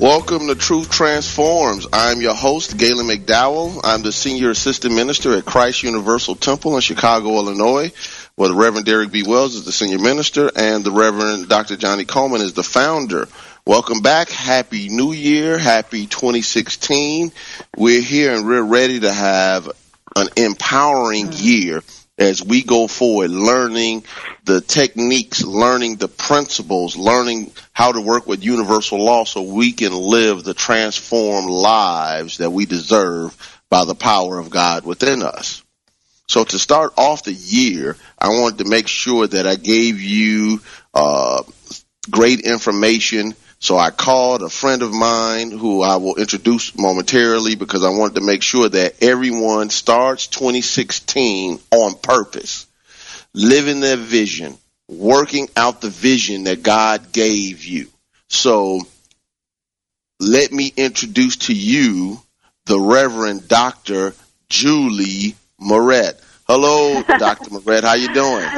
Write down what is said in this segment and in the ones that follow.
Welcome to Truth Transforms. I'm your host, Galen McDowell. I'm the Senior Assistant Minister at Christ Universal Temple in Chicago, Illinois, where the Reverend Derek B. Wells is the Senior Minister and the Reverend Dr. Johnnie Colemon is the founder. Welcome back. Happy New Year. Happy 2016. We're here and we're ready to have an empowering mm. year as we go forward, learning the techniques, learning the principles, learning how to work with universal law so we can live the transformed lives that we deserve by the power of God within us. So to start off the year, I wanted to make sure that I gave you uh, great information so I called a friend of mine who I will introduce momentarily because I wanted to make sure that everyone starts 2016 on purpose, living their vision, working out the vision that God gave you. So let me introduce to you the Reverend Dr. Julie Moret. Hello, Dr. Moret. How you doing?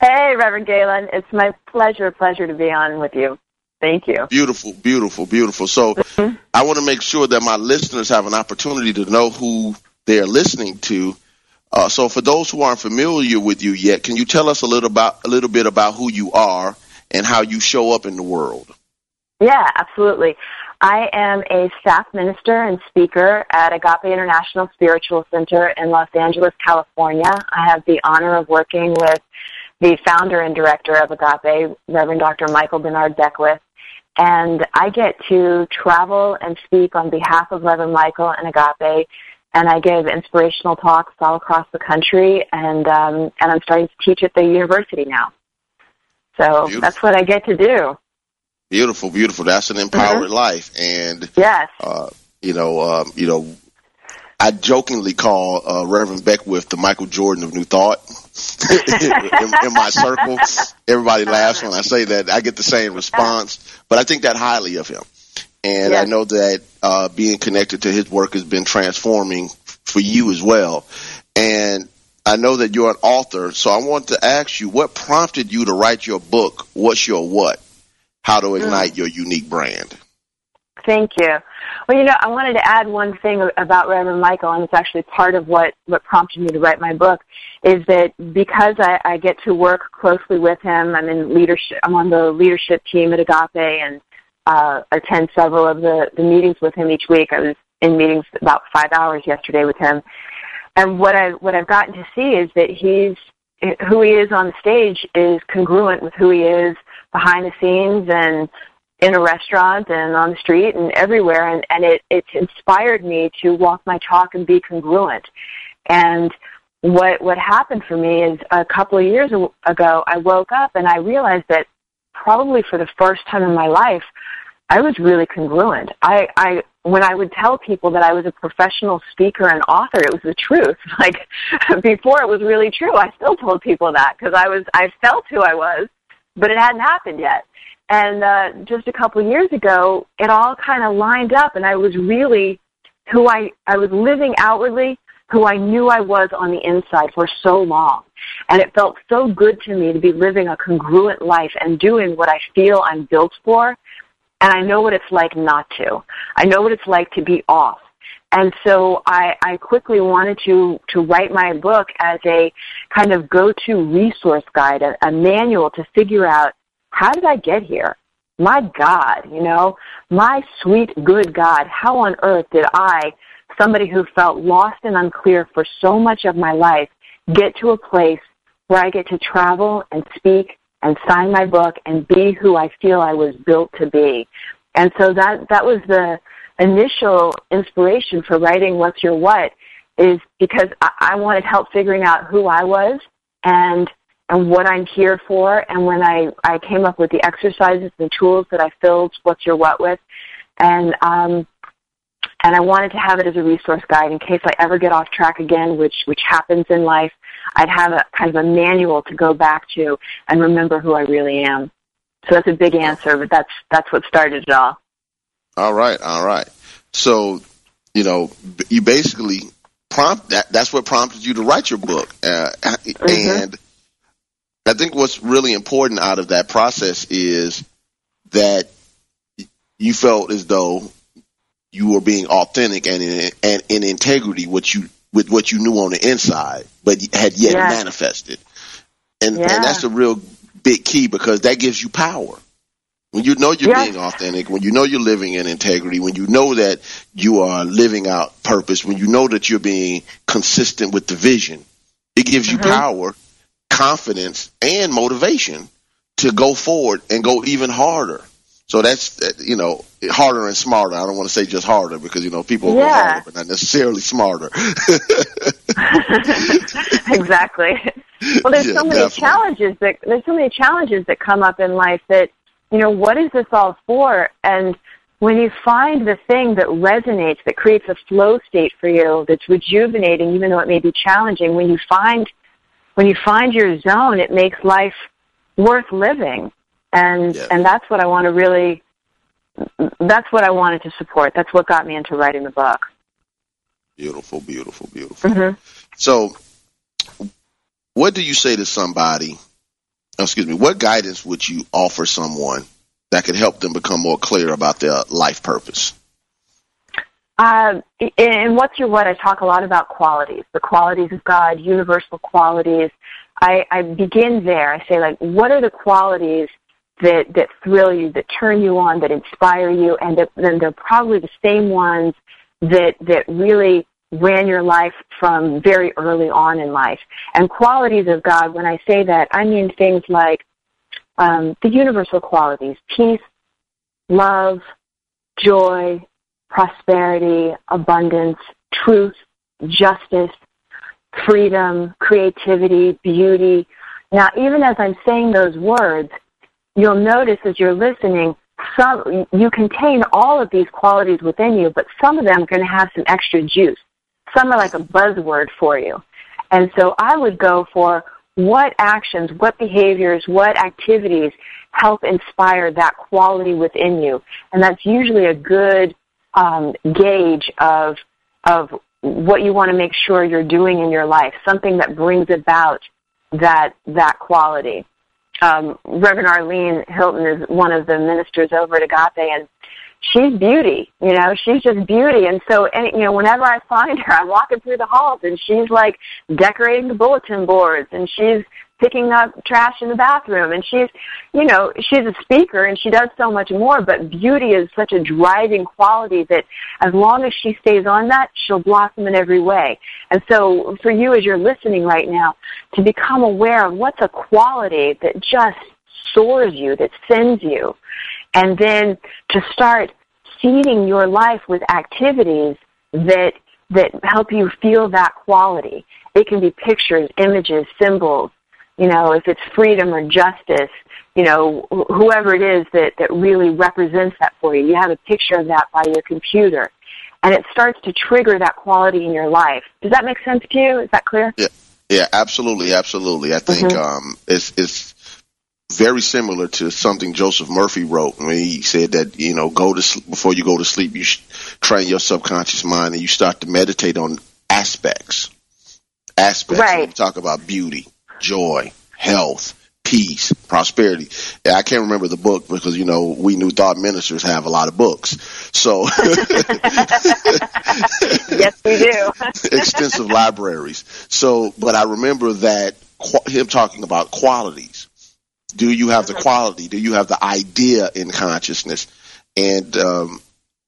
Hey, Reverend Galen. It's my pleasure, pleasure to be on with you. Thank you. Beautiful, beautiful, beautiful. So mm-hmm. I want to make sure that my listeners have an opportunity to know who they're listening to. Uh, so for those who aren't familiar with you yet, can you tell us a little about a little bit about who you are and how you show up in the world? Yeah, absolutely. I am a staff minister and speaker at Agape International Spiritual Center in Los Angeles, California. I have the honor of working with the founder and director of Agape, Reverend Dr. Michael Bernard Beckwith, and I get to travel and speak on behalf of Reverend Michael and Agape, and I give inspirational talks all across the country, and um, and I'm starting to teach at the university now. So beautiful. that's what I get to do. Beautiful, beautiful. That's an empowered mm-hmm. life, and yes, uh, you know, um, you know, I jokingly call uh, Reverend Beckwith the Michael Jordan of New Thought in, in, my circle. Everybody laughs when I say that. I get the same response, but I think that highly of him. And yes. I know that uh, being connected to his work has been transforming for you as well. And I know that you're an author, so I want to ask you what prompted you to write your book, What's Your What? How to Ignite mm. Your Unique Brand. Thank you. Well, you know, I wanted to add one thing about Reverend Michael, and it's actually part of what, what prompted me to write my book, is that because I, I get to work closely with him, I'm in leadership, I'm on the leadership team at Agape and uh, attend several of the, the meetings with him each week. I was in meetings about five hours yesterday with him. And what I what I've gotten to see is that he's who he is on the stage is congruent with who he is behind the scenes and in a restaurant and on the street and everywhere and, and it, it inspired me to walk my talk and be congruent. And what what happened for me is a couple of years ago I woke up and I realized that probably for the first time in my life I was really congruent. I, I when I would tell people that I was a professional speaker and author, it was the truth. Like before, it was really true. I still told people that because I was I felt who I was, but it hadn't happened yet. And uh, just a couple of years ago, it all kind of lined up, and I was really who I I was living outwardly who I knew I was on the inside for so long. And it felt so good to me to be living a congruent life and doing what I feel I'm built for and I know what it's like not to. I know what it's like to be off. And so I, I quickly wanted to, to write my book as a kind of go-to resource guide, a, a manual to figure out how did I get here? My God, you know, my sweet, good God, how on earth did I, somebody who felt lost and unclear for so much of my life, get to a place where I get to travel and speak and sign my book and be who I feel I was built to be. And so that that was the initial inspiration for writing What's Your What is because I, I wanted help figuring out who I was and and what I'm here for. And when I, I came up with the exercises and tools that I filled What's Your What with, and um, and I wanted to have it as a resource guide in case I ever get off track again, which which happens in life. I'd have a kind of a manual to go back to and remember who I really am. So that's a big answer, but that's that's what started it all. All right, all right. So, you know, you basically prompt that. That's what prompted you to write your book, uh, mm-hmm. and I think what's really important out of that process is that you felt as though you were being authentic and in, and in integrity, what you with what you knew on the inside, but had yet yeah. manifested. And, yeah. and that's a real big key because that gives you power. When you know you're being authentic, when you know you're living in integrity, when you know that you are living out purpose, when you know that you're being consistent with the vision, it gives mm-hmm. you power, confidence, and motivation to go forward and go even harder. So that's you know harder and smarter. I don't want to say just harder because you know people yeah. go harder, but not necessarily smarter. exactly. Well, there's yeah, so many definitely. challenges that there's so many challenges that come up in life that you know what is this all for? And when you find the thing that resonates, that creates a flow state for you, that's rejuvenating, even though it may be challenging, when you find when you find your zone, it makes life worth living and yeah. and that's what I want to really that's what I wanted to support. That's what got me into writing the book. Beautiful, beautiful, beautiful. Mm-hmm. So, what do you say to somebody? Excuse me. What guidance would you offer someone that could help them become more clear about their life purpose? Uh, in What's Your What, I talk a lot about qualities, the qualities of God, universal qualities. I, I begin there. I say, like, what are the qualities that that thrill you, that turn you on, that inspire you, and then they're probably the same ones that that really ran your life from very early on in life. And qualities of God, when I say that, I mean things like um, the universal qualities: peace, love, joy, prosperity, abundance, truth, justice, freedom, creativity, beauty. Now, even as I'm saying those words, you'll notice as you're listening, some you contain all of these qualities within you, but some of them are going to have some extra juice. Some are like a buzzword for you. And so I would go for what actions, what behaviors, what activities help inspire that quality within you. And that's usually a good um, gauge of of what you want to make sure you're doing in your life, something that brings about that that quality um, Reverend Arlene Hilton is one of the ministers over at Agape, and she's beauty, you know, she's just beauty. And so, and, you know, whenever I find her, I'm walking through the halls and she's like decorating the bulletin boards and she's picking up trash in the bathroom. And she's you know she's a speaker and she does so much more but beauty is such a driving quality that as long as she stays on that she'll blossom in every way. And so for you as you're listening right now to become aware of what's a quality that just soars you that sends you and then to start seeding your life with activities that that help you feel that quality. It can be pictures, images, symbols, you know, if it's freedom or justice, you know, whoever it is that, that really represents that for you. You have a picture of that by your computer. And it starts to trigger that quality in your life. Does that make sense to you? Is that clear? Yeah, yeah, absolutely, absolutely. I think mm-hmm. um, it's it's very similar to something Joseph Murphy wrote when he said that you know go to before you go to sleep, you train your subconscious mind and you start to meditate on aspects. Aspects. Right. talk about beauty joy, health, peace, prosperity. I can't remember the book because you know we New Thought ministers have a lot of books. So yes, we do. extensive libraries. So, but I remember that him talking about qualities. Do you have the quality? Do you have the idea in consciousness? And um,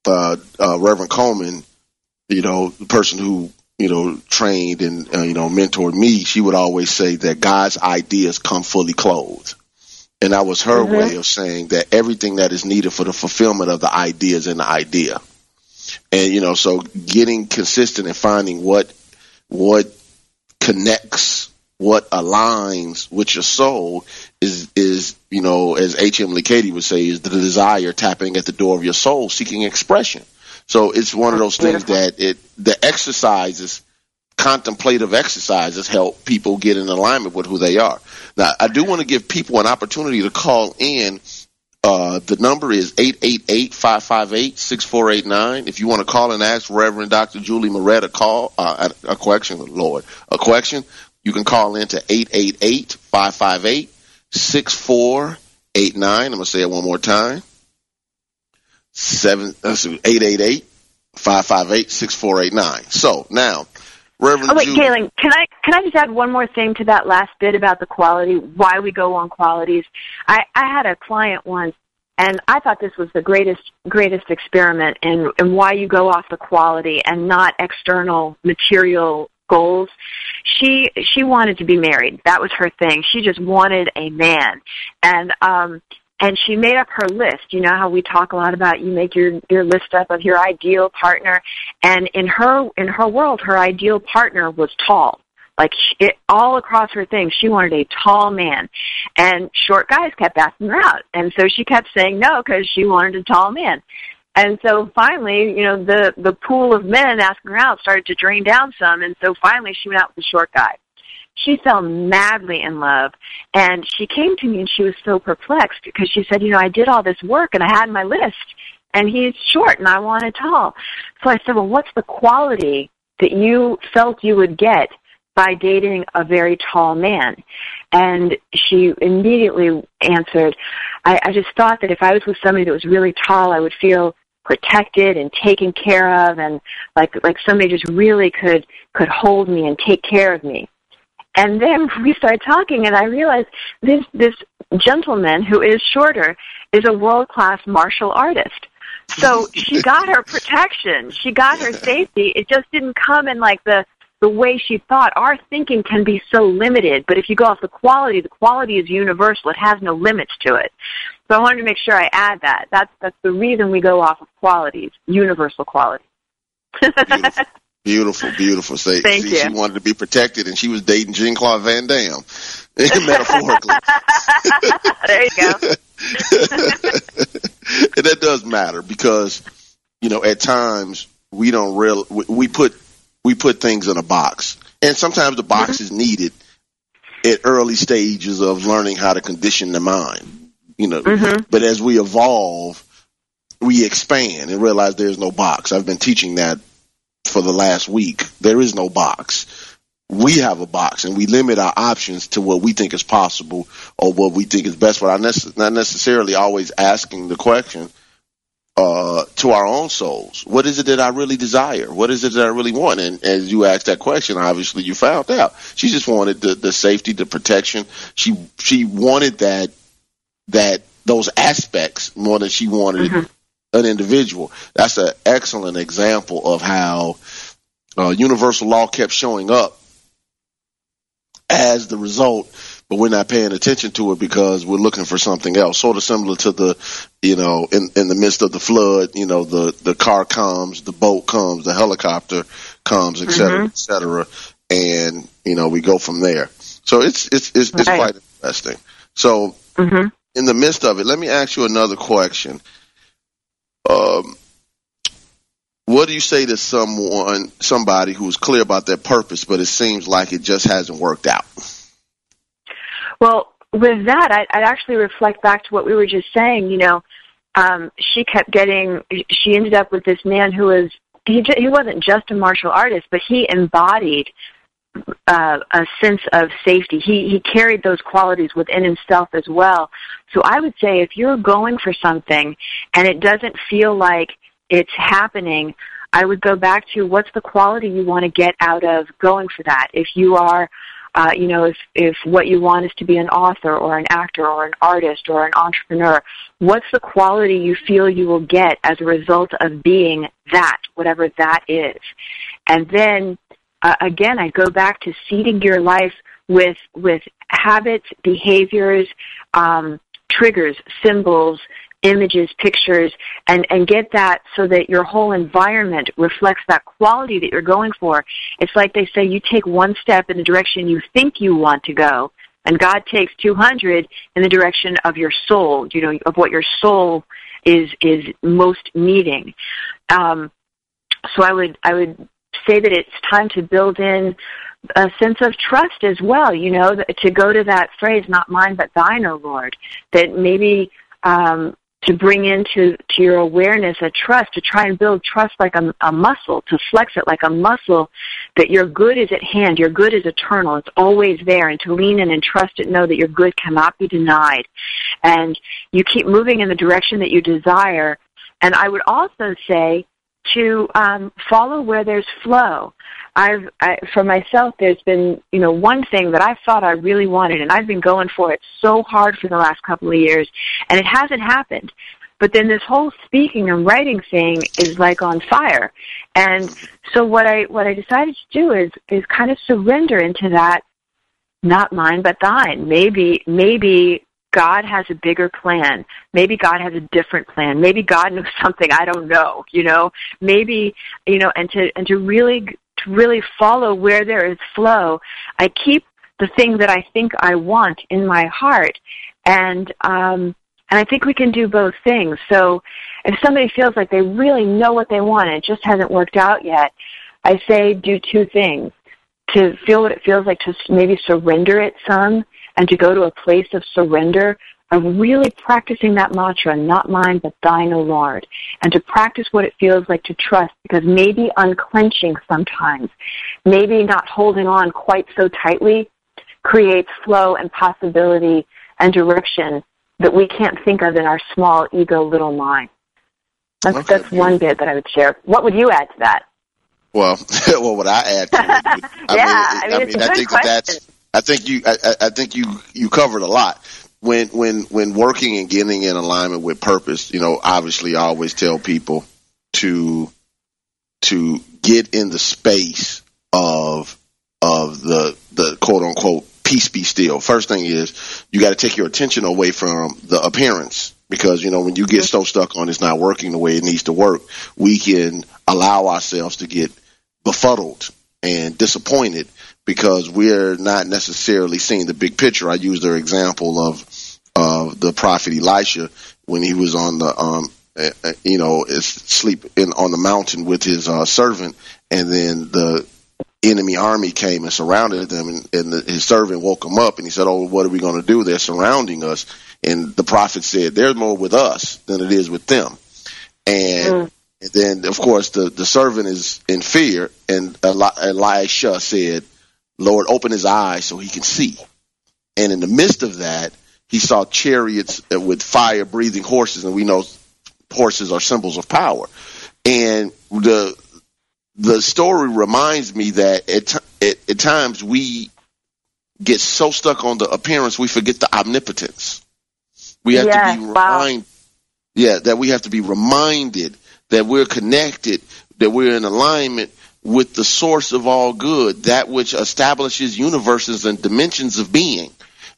uh, uh, Reverend Colemon, you know, the person who you know, trained and, uh, you know, mentored me, she would always say that God's ideas come fully clothed. And that was her mm-hmm. way of saying that everything that is needed for the fulfillment of the ideas in the idea. And, you know, so getting consistent and finding what, what connects, what aligns with your soul is, is, you know, as H. Emilie Cady would say, is the desire tapping at the door of your soul, seeking expression. So it's one of those things that it the exercises, contemplative exercises, help people get in alignment with who they are. Now, I do want to give people an opportunity to call in. Uh, the number is 888-558-6489. If you want to call and ask Reverend Dr. Julie Moret a call, uh, a question, Lord, a question, you can call in to 888-558-6489. I'm going to say it one more time seven eight eight eight five five eight six four eight nine. So now, Reverend. Oh wait, Judy, Galen, can I can I just add one more thing to that last bit about the quality? Why we go on qualities? I I had a client once. And I thought this was the greatest greatest experiment in, in why you go off the quality and not external material goals. She she wanted to be married. That was her thing. She just wanted a man. And um and she made up her list. You know how we talk a lot about you make your your list up of your ideal partner, and in her in her world, her ideal partner was tall. Like it, all across her thing, she wanted a tall man, and short guys kept asking her out, and so she kept saying no because she wanted a tall man. And so finally, you know, the the pool of men asking her out started to drain down some, and so finally she went out with the short guy she fell madly in love and she came to me and she was so perplexed because she said you know i did all this work and i had my list and he's short and i wanted tall. So i said well what's the quality that you felt you would get by dating a very tall man? And she immediately answered i i just thought that if i was with somebody that was really tall i would feel protected and taken care of and like like somebody just really could could hold me and take care of me and then we started talking, and I realized this this gentleman who is shorter is a world class martial artist. So she got her protection, she got her safety. It just didn't come in like the the way she thought. Our thinking can be so limited, but if you go off the quality, the quality is universal. It has no limits to it. So I wanted to make sure I add that. That's that's the reason we go off of qualities, universal quality. Beautiful, beautiful. Say, Thank see, you. she wanted to be protected, and she was dating Jean Claude Van Damme, metaphorically. there you go. and that does matter because you know at times we don't real we put we put things in a box, and sometimes the box mm-hmm. is needed at early stages of learning how to condition the mind. You know, mm-hmm. but as we evolve, we expand and realize there's no box. I've been teaching that for the last week. There is no box. We have a box and we limit our options to what we think is possible or what we think is best, but I'm not necessarily always asking the question, uh, to our own souls. What is it that I really desire? What is it that I really want? And as you asked that question, obviously you found out. She just wanted the, the safety, the protection. She she wanted that that those aspects more than she wanted mm-hmm. An individual. That's an excellent example of how uh, universal law kept showing up as the result but we're not paying attention to it because we're looking for something else. Sort of similar to the, you know, in, in the midst of the flood, you know, the, the car comes, the boat comes, the helicopter comes, et cetera, mm-hmm. et cetera. And, you know, we go from there. So it's, it's, it's, it's right. quite interesting. So mm-hmm. in the midst of it, let me ask you another question. Um, what do you say to someone, somebody who's clear about their purpose, but it seems like it just hasn't worked out? Well, with that, I'd, I'd actually reflect back to what we were just saying. You know, um, she kept getting. She ended up with this man who was he. He wasn't just a martial artist, but he embodied uh, a sense of safety. He he carried those qualities within himself as well. So I would say if you're going for something and it doesn't feel like it's happening, I would go back to what's the quality you want to get out of going for that. If you are uh, you know, if, if what you want is to be an author or an actor or an artist or an entrepreneur, what's the quality you feel you will get as a result of being that, whatever that is? And then, uh, again, I go back to seeding your life with, with habits, behaviors, um, triggers, symbols, images, pictures, and, and get that so that your whole environment reflects that quality that you're going for. It's like they say you take one step in the direction you think you want to go, and God takes 200 in the direction of your soul, you know, of what your soul is, is most needing. Um, so I would, I would say that it's time to build in a sense of trust as well, you know, to go to that phrase, not mine but thine, O Lord, that maybe um, to bring into to your awareness a trust, to try and build trust like a, a muscle, to flex it like a muscle, that your good is at hand, your good is eternal, it's always there, and to lean in and trust it, know that your good cannot be denied. And you keep moving in the direction that you desire. And I would also say to um, follow where there's flow. I've I, for myself, there's been you know one thing that I thought I really wanted, and I've been going for it so hard for the last couple of years, and it hasn't happened. But then this whole speaking and writing thing is like on fire, and so what I what I decided to do is is kind of surrender into that, not mine but thine. Maybe maybe God has a bigger plan. Maybe God has a different plan. Maybe God knows something I don't know, you know. Maybe, you know, and to and to really to really follow where there is flow. I keep the thing that I think I want in my heart and um and I think we can do both things. So if somebody feels like they really know what they want and it just hasn't worked out yet, I say do two things. To feel what it feels like to maybe surrender it some and to go to a place of surrender, of really practicing that mantra, not mine, but thine, O Lord, and to practice what it feels like to trust, because maybe unclenching sometimes, maybe not holding on quite so tightly, creates flow and possibility and direction that we can't think of in our small ego little mind. That's, okay. that's one bit that I would share. What would you add to that? Well, well, what I add to it, I yeah, mean, I mean, I, mean, I think that that's I think you I, I think you you covered a lot when when when working and getting in alignment with purpose. You know, obviously, I always tell people to to get in the space of of the the quote unquote peace be still. First thing is you got to take your attention away from the appearance because you know when you get so stuck on it's not working the way it needs to work, we can allow ourselves to get befuddled and disappointed because we're not necessarily seeing the big picture. I use their example of of the prophet Elisha when he was on the um uh you know sleep in on the mountain with his uh, servant, and then the enemy army came and surrounded them, and, and the, his servant woke him up, and he said, "Oh, what are we going to do? They're surrounding us." And the prophet said, "There's more with us than it is with them." And mm. And then, of course, the, the servant is in fear, and Eli- Elisha said, Lord, open his eyes so he can see. And in the midst of that, he saw chariots with fire breathing horses. And we know horses are symbols of power. And the the story reminds me that at, at, at times we get so stuck on the appearance we forget the omnipotence. We have Yes, to be wow. reminded, yeah, that we have to be reminded that we're connected, that we're in alignment with the source of all good, that which establishes universes and dimensions of being.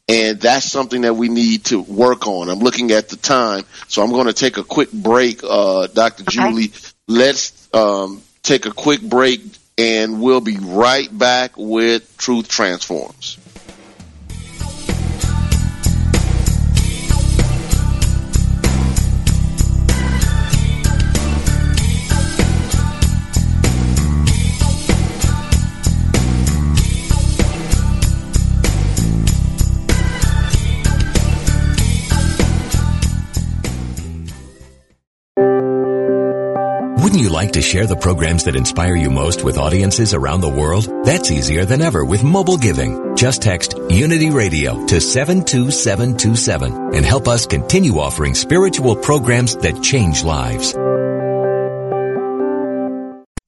And that's something that we need to work on. I'm looking at the time, so I'm going to take a quick break, uh, Dr. Julie. Let's um, take a quick break, and we'll be right back with Truth Transforms. Wouldn't you like to share the programs that inspire you most with audiences around the world? That's easier than ever with mobile giving. Just text Unity Radio to 72727 and help us continue offering spiritual programs that change lives.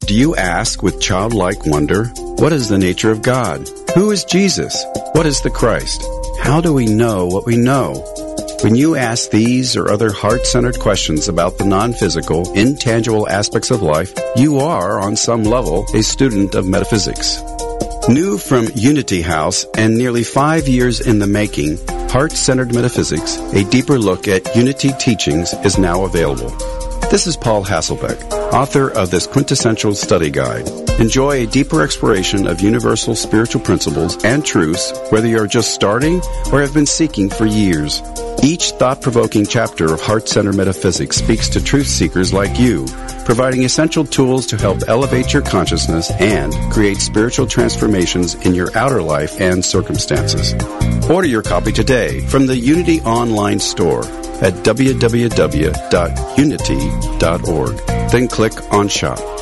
Do you ask with childlike wonder, what is the nature of God? Who is Jesus? What is the Christ? How do we know what we know? When you ask these or other heart-centered questions about the non-physical, intangible aspects of life, you are, on some level, a student of metaphysics. New from Unity House and nearly five years in the making, Heart-Centered Metaphysics, a deeper look at Unity teachings is now available. This is Paul Hasselbeck, author of this quintessential study guide. Enjoy a deeper exploration of universal spiritual principles and truths, whether you're just starting or have been seeking for years. Each thought-provoking chapter of Heart Center Metaphysics speaks to truth seekers like you, providing essential tools to help elevate your consciousness and create spiritual transformations in your outer life and circumstances. Order your copy today from the Unity online store at www.unity.org. Then click on shop.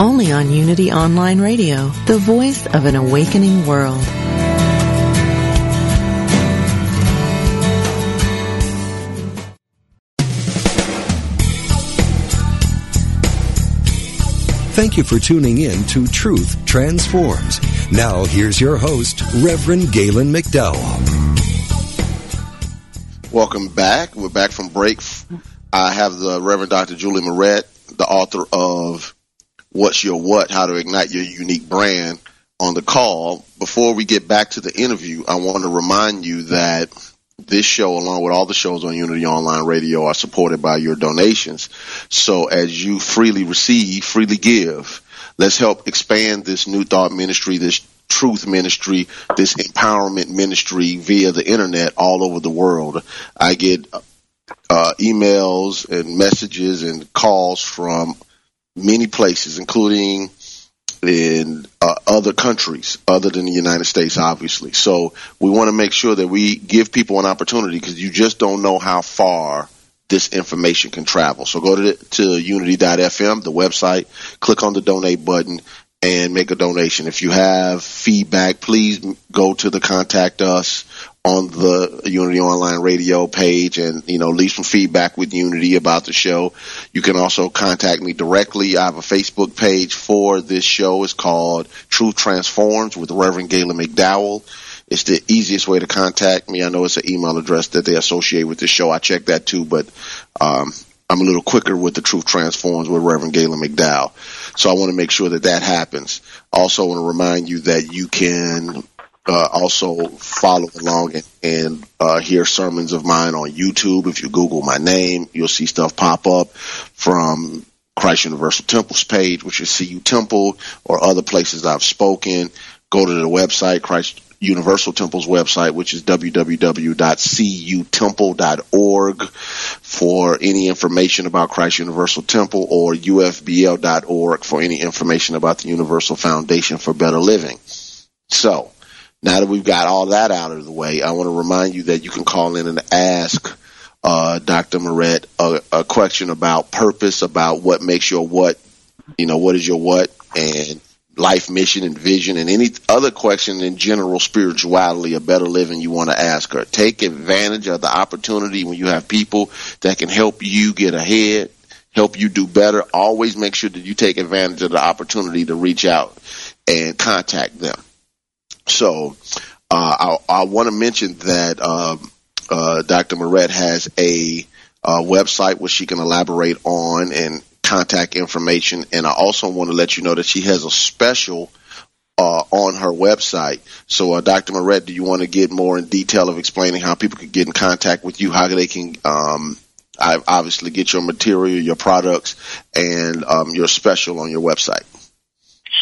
only on Unity Online Radio, the voice of an awakening world. Thank you for tuning in to Truth Transforms. Now, here's your host, Reverend Galen McDowell. Welcome back. We're back from break. I have the Reverend Dr. Julie Moret, the author of What's Your What? How to Ignite Your Unique Brand on the call. Before we get back to the interview, I want to remind you that this show, along with all the shows on Unity Online Radio, are supported by your donations. So as you freely receive, freely give. Let's help expand this New Thought ministry, this truth ministry, this empowerment ministry via the internet all over the world. I get uh, emails and messages and calls from many places, including in uh, other countries other than the United States, obviously. So we want to make sure that we give people an opportunity because you just don't know how far this information can travel. So go to, to unity.fm, the website, click on the donate button and make a donation. If you have feedback, please go to the contact us on the Unity Online Radio page and, you know, leave some feedback with Unity about the show. You can also contact me directly. I have a Facebook page for this show. It's called Truth Transforms with Reverend Galen McDowell. It's the easiest way to contact me. I know it's an email address that they associate with the show. I check that too, but um, I'm a little quicker with the Truth Transforms with Reverend Galen McDowell. So I want to make sure that that happens. Also I want to remind you that you can uh, also follow along and, and uh, hear sermons of mine on YouTube. If you Google my name, you'll see stuff pop up from Christ Universal Temple's page, which is CU Temple, or other places I've spoken. Go to the website, Christ Universal Temple's website, which is www.cutemple.org for any information about Christ Universal Temple or ufbl.org for any information about the Universal Foundation for Better Living. So, now that we've got all that out of the way, I want to remind you that you can call in and ask uh, Dr. Moret a, a question about purpose, about what makes your what, you know, what is your what, and life mission and vision and any other question in general spirituality, a better living you want to ask her. Take advantage of the opportunity when you have people that can help you get ahead, help you do better. Always make sure that you take advantage of the opportunity to reach out and contact them. So, uh, I, I want to mention that, um, uh, Dr. Moret has a, uh, website which she can elaborate on and contact information. And I also want to let you know that she has a special uh, on her website. So, uh, Dr. Moret, do you want to get more in detail of explaining how people can get in contact with you, how they can um, obviously get your material, your products, and um, your special on your website?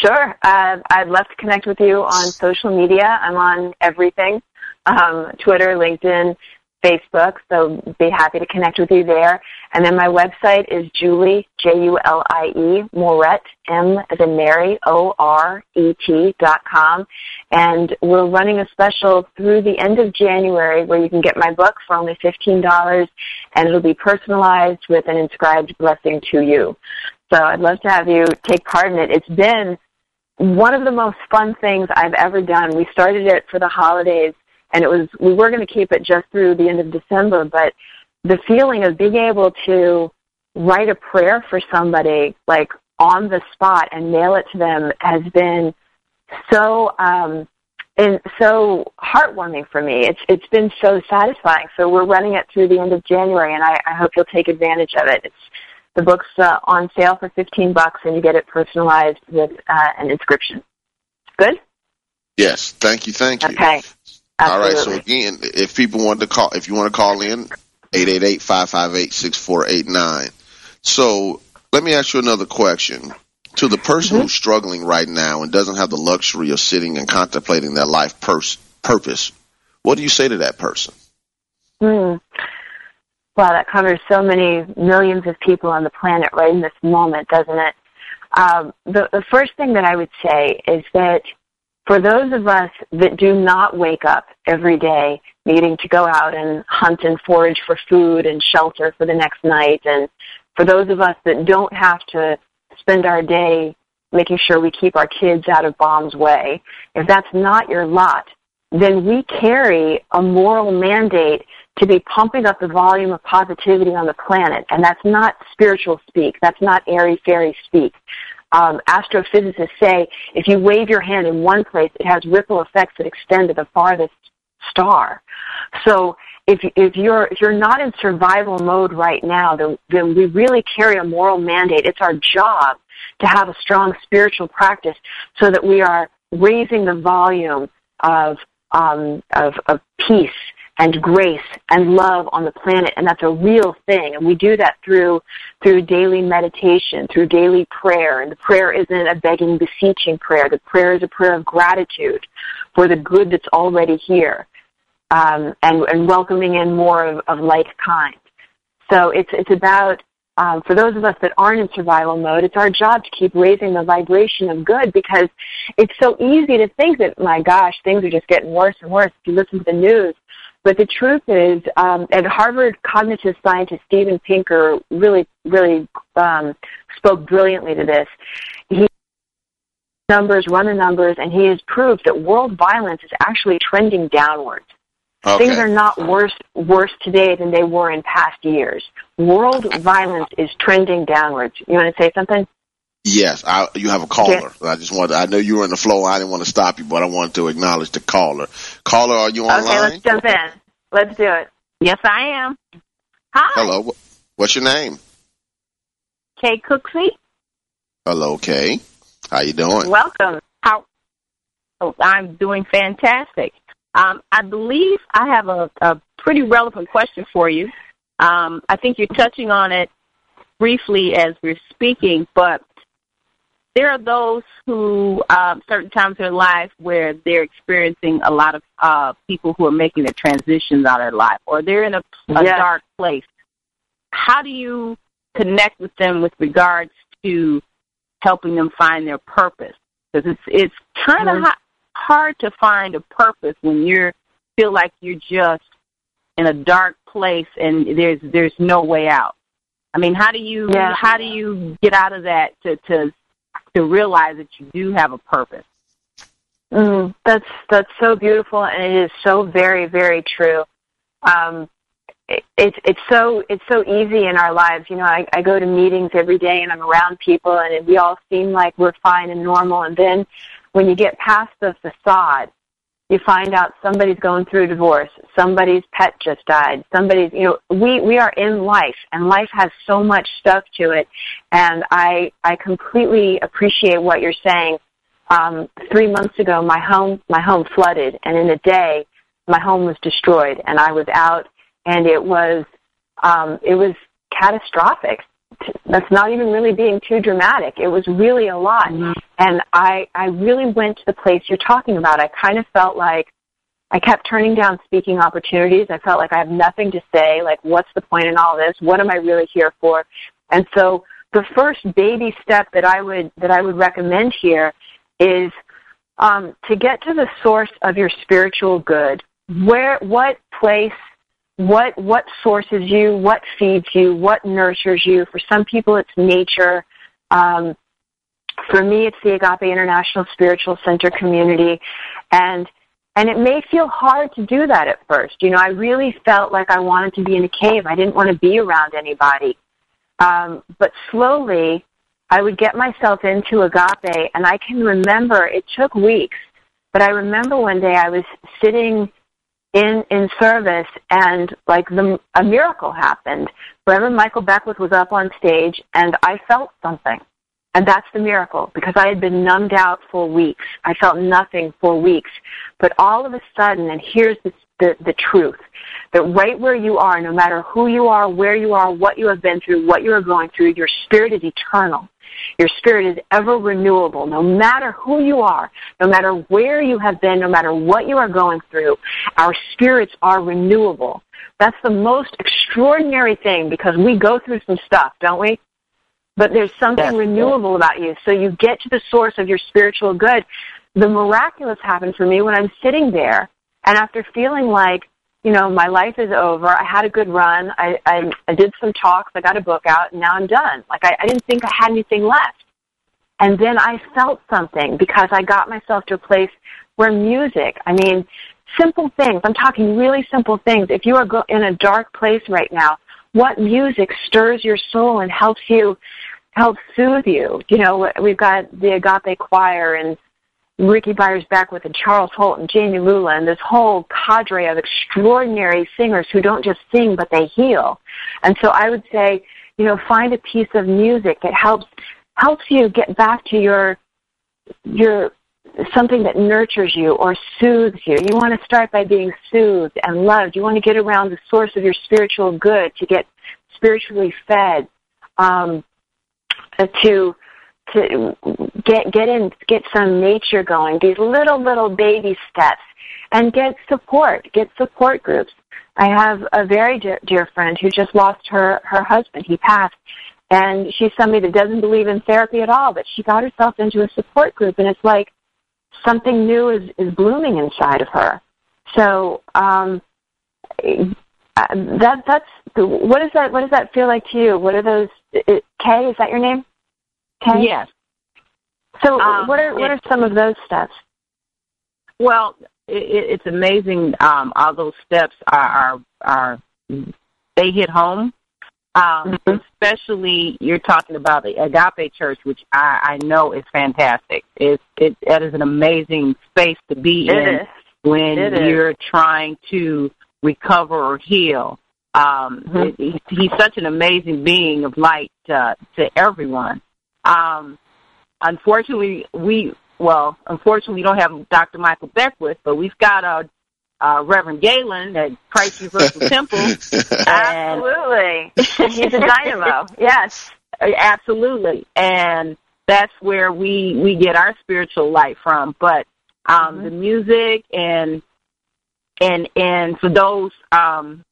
Sure. Uh, I'd love to connect with you on social media. I'm on everything um, Twitter, LinkedIn, Facebook, so be happy to connect with you there. And then my website is Julie, J-U-L-I-E, Moret, M as in Mary, O-R-E-T dot com. And we're running a special through the end of January where you can get my book for only $15 and it'll be personalized with an inscribed blessing to you. So I'd love to have you take part in it. It's been one of the most fun things I've ever done. We started it for the holidays and it was we were going to keep it just through the end of December, but the feeling of being able to write a prayer for somebody like on the spot and mail it to them has been so um and so heartwarming for me. It's it's been so satisfying. So we're running it through the end of January, and I, I hope you'll take advantage of it. It's the book's uh, on sale for fifteen bucks, and you get it personalized with uh, an inscription. Good. Yes. Thank you. Thank you. Okay. Absolutely. All right. So again, if people want to call, if you want to call in, 888-558-6489. So let me ask you another question. To the person mm-hmm. who's struggling right now and doesn't have the luxury of sitting and contemplating their life pers- purpose, what do you say to that person? Hmm. Wow, that covers so many millions of people on the planet right in this moment, doesn't it? Um, the, the first thing that I would say is that for those of us that do not wake up every day needing to go out and hunt and forage for food and shelter for the next night, and for those of us that don't have to spend our day making sure we keep our kids out of bomb's way, if that's not your lot, then we carry a moral mandate to be pumping up the volume of positivity on the planet. And that's not spiritual speak. That's not airy fairy speak um, astrophysicists say if you wave your hand in one place, it has ripple effects that extend to the farthest star. So if if you're if you're not in survival mode right now, then, then we really carry a moral mandate. It's our job to have a strong spiritual practice so that we are raising the volume of um, of, of peace and grace and love on the planet and that's a real thing. And we do that through through daily meditation through daily prayer. And the prayer isn't a begging beseeching prayer. The prayer is a prayer of gratitude for the good that's already here um, and, and welcoming in more of, of like kind. So it's it's about um, for those of us that aren't in survival mode, it's our job to keep raising the vibration of good because it's so easy to think that, my gosh, things are just getting worse and worse. If you listen to the news, but the truth is, um, and Harvard cognitive scientist Steven Pinker really, really um, spoke brilliantly to this. He numbers, run the numbers, and he has proved that world violence is actually trending downwards. Okay. Things are not worse worse today than they were in past years. World violence is trending downwards. You want to say something? Yes, I, you have a caller. Yeah. I just wanted. I know you were in the flow. I didn't want to stop you, but I wanted to acknowledge the caller. Caller, are you online? Okay, let's jump in. Let's do it. Yes, I am. Hi. Hello. What's your name? Kay Cooksey. Hello, Kay. How you doing? Welcome. How? Oh, I'm doing fantastic. Um, I believe I have a, a pretty relevant question for you. Um, I think you're touching on it briefly as we're speaking, but there are those who, um, certain times in their life where they're experiencing a lot of uh, people who are making their transitions out of their life, or they're in a, a Yes. dark place. How do you connect with them with regards to helping them find their purpose? Because it's it's kind of Mhm. ha- hard to find a purpose when you feel like you're just in a dark place and there's there's no way out. I mean, how do you Yeah. how do you get out of that to to to realize that you do have a purpose? Mm, that's that's so beautiful, and it is so very very true. Um, it, it's it's so it's so easy in our lives. You know, I, I go to meetings every day, and I'm around people, and we all seem like we're fine and normal. And then when you get past the facade, you find out somebody's going through a divorce, somebody's pet just died, somebody's you know we we are in life, and life has so much stuff to it. And I I completely appreciate what you're saying um, three months ago, my home my home flooded, and in a day, my home was destroyed, and I was out, and it was um, it was catastrophic. That's not even really being too dramatic. It was really a lot, and I I really went to the place you're talking about. I kind of felt like I kept turning down speaking opportunities. I felt like I have nothing to say. Like, what's the point in all this? What am I really here for? And so, the first baby step that I would that I would recommend here is um, to get to the source of your spiritual good. Where, what place, what what sources you, what feeds you, what nurtures you. For some people, it's nature. Um, for me, it's the Agape International Spiritual Center community, and and it may feel hard to do that at first. You know, I really felt like I wanted to be in a cave. I didn't want to be around anybody. Um, but slowly, I would get myself into agape, and I can remember it took weeks, but I remember one day I was sitting in in service, and like the a miracle happened. Reverend Michael Beckwith was up on stage, and I felt something, and that's the miracle because I had been numbed out for weeks. I felt nothing for weeks, but all of a sudden, and here's the the, the truth that right where you are, no matter who you are, where you are, what you have been through, what you are going through, your spirit is eternal. Your spirit is ever renewable. No matter who you are, no matter where you have been, no matter what you are going through, our spirits are renewable. That's the most extraordinary thing because we go through some stuff, don't we? But there's something Yes. renewable about you. So you get to the source of your spiritual good. The miraculous happened for me when I'm sitting there and after feeling like you know, my life is over. I had a good run. I, I, I did some talks. I got a book out, and now I'm done. Like I, I didn't think I had anything left. And then I felt something because I got myself to a place where music, I mean, simple things. I'm talking really simple things. If you are go- in a dark place right now, what music stirs your soul and helps you, helps soothe you? You know, we've got the Agape Choir and Rickie Byars Beckwith and Charles Holt and Jamie Lula and this whole cadre of extraordinary singers who don't just sing but they heal. And so I would say, you know, find a piece of music that helps helps you get back to your your something that nurtures you or soothes you. You want to start by being soothed and loved. You want to get around the source of your spiritual good to get spiritually fed. Um, to to get get in get some nature going these little little baby steps and get support get support groups. I have a very dear, dear friend who just lost her her husband. He passed. And she's somebody that doesn't believe in therapy at all but she got herself into a support group and it's like something new is is blooming inside of her. So um uh, that that's what does that what does that feel like to you? What are those it, kay is that your name? Kay Yes. So Um, what are what it- are some of those steps? Well, it, it, it's amazing. Um, all those steps are, are, are they hit home. Um, Mhm. Especially, you're talking about the Agape Church, which I, I know is fantastic. It, it that is an amazing space to be in when It is. you're trying to recover or heal. Um, Mhm. it, he, he's such an amazing being of light uh, to everyone. Um, unfortunately, we well, unfortunately, we don't have Dr. Michael Beckwith, but we've got uh, uh, Reverend Galen at Christ Universal Temple. Absolutely, he's a dynamo. Yes. Absolutely. And that's where we we get our spiritual light from. But um, mm-hmm. the music and and and for those um,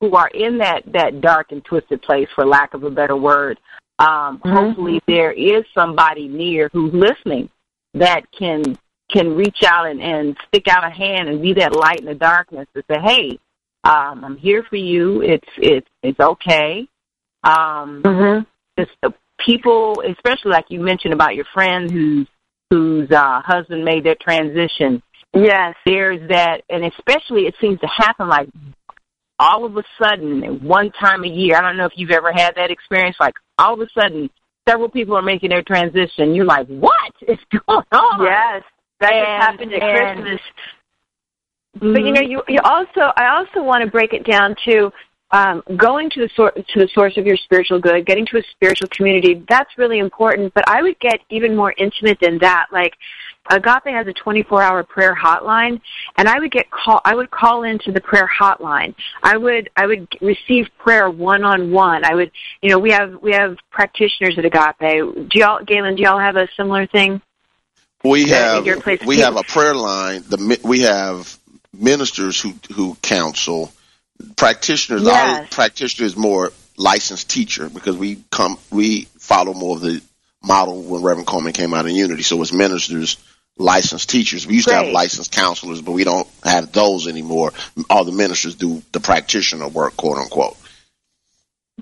who are in that that dark and twisted place, for lack of a better word, um, mm-hmm. hopefully there is somebody near who's listening that can can reach out and, and stick out a hand and be that light in the darkness to say, "Hey, um, I'm here for you. It's it's it's okay." Um, mm-hmm. Just the people, especially like you mentioned about your friend whose whose uh, husband made that transition. Yes, there's that, and especially it seems to happen like all of a sudden, one time a year. I don't know if you've ever had that experience. Like all of a sudden, several people are making their transition. You're like, what is going on? Yes, that and, just happened at and, Christmas. Mm-hmm. But you know, you you also I also want to break it down to um, going to the source to the source of your spiritual good, getting to a spiritual community. That's really important. But I would get even more intimate than that. Like Agape has a 24-hour prayer hotline, and I would get call. I would call into the prayer hotline. I would I would receive prayer one-on-one. I would, you know, we have we have practitioners at Agape. Do y'all, Galen? Do y'all have a similar thing? We have we have a prayer line. The we have ministers who who counsel practitioners. Yes. Our practitioner is more licensed teacher because we come we follow more of the model when Reverend Colemon came out in Unity. So it's ministers licensed teachers. We used Great. to have licensed counselors, but we don't have those anymore. All the ministers do the practitioner work, quote unquote.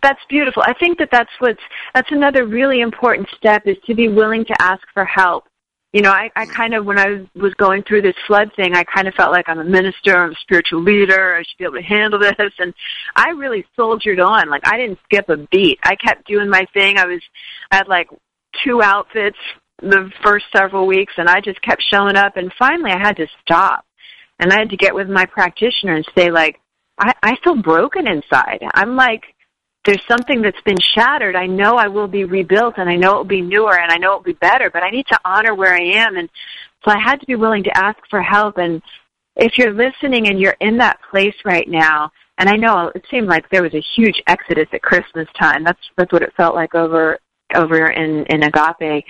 That's beautiful. I think that that's what's that's another really important step is to be willing to ask for help. You know, I, I mm. kind of when I was going through this flood thing, I kind of felt like I'm a minister, I'm a spiritual leader, I should be able to handle this, and I really soldiered on. Like I didn't skip a beat. I kept doing my thing. I was, I had like two outfits the first several weeks and I just kept showing up and finally I had to stop. And I had to get with my practitioner and say like, I, I feel broken inside. I'm like, there's something that's been shattered. I know I will be rebuilt and I know it will be newer and I know it will be better, but I need to honor where I am. And so I had to be willing to ask for help. And if you're listening and you're in that place right now, and I know it seemed like there was a huge exodus at Christmas time. That's that's what it felt like over over in in Agape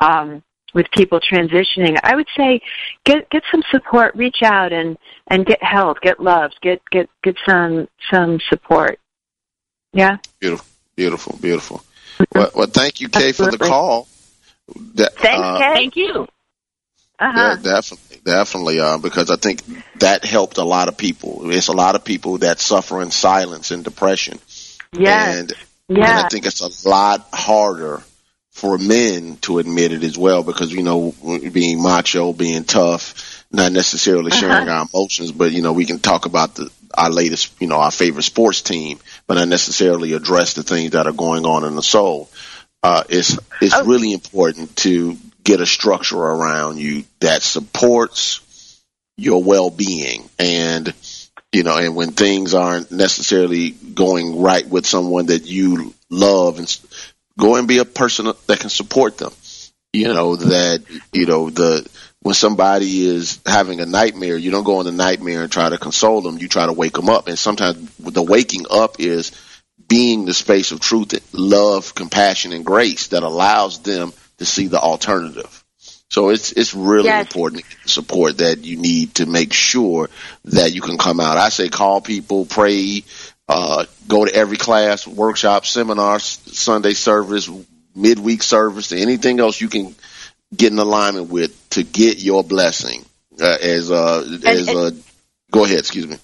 um, with people transitioning, I would say get get some support, reach out and and get help, get love, get get get some some support. Yeah. Beautiful, beautiful, beautiful. Well, well, thank you, Kay, for the call. That, Thanks, uh, Kay. Thank you. Uh-huh. Yeah, definitely, definitely, uh, because I think that helped a lot of people. It's a lot of people that suffer in silence and depression. Yes. And yeah. And I think it's a lot harder for men to admit it as well because, you know, being macho, being tough, not necessarily uh-huh. sharing uh-huh. our emotions, but, you know, we can talk about the, our latest, you know, our favorite sports team, but not necessarily address the things that are going on in the soul. Uh, it's, it's oh. really important to get a structure around you that supports your well-being and, you know, and when things aren't necessarily going right with someone that you love and go and be a person that can support them. You know, that, you know, the, when somebody is having a nightmare, you don't go in the nightmare and try to console them. You try to wake them up. And sometimes the waking up is being the space of truth, love, compassion, and grace that allows them to see the alternative. So it's it's really yes. important support that you need to make sure that you can come out. I say call people, pray, uh, go to every class, workshop, seminar, Sunday service, midweek service, anything else you can get in alignment with to get your blessing. Uh, as uh, as uh, go ahead, excuse me.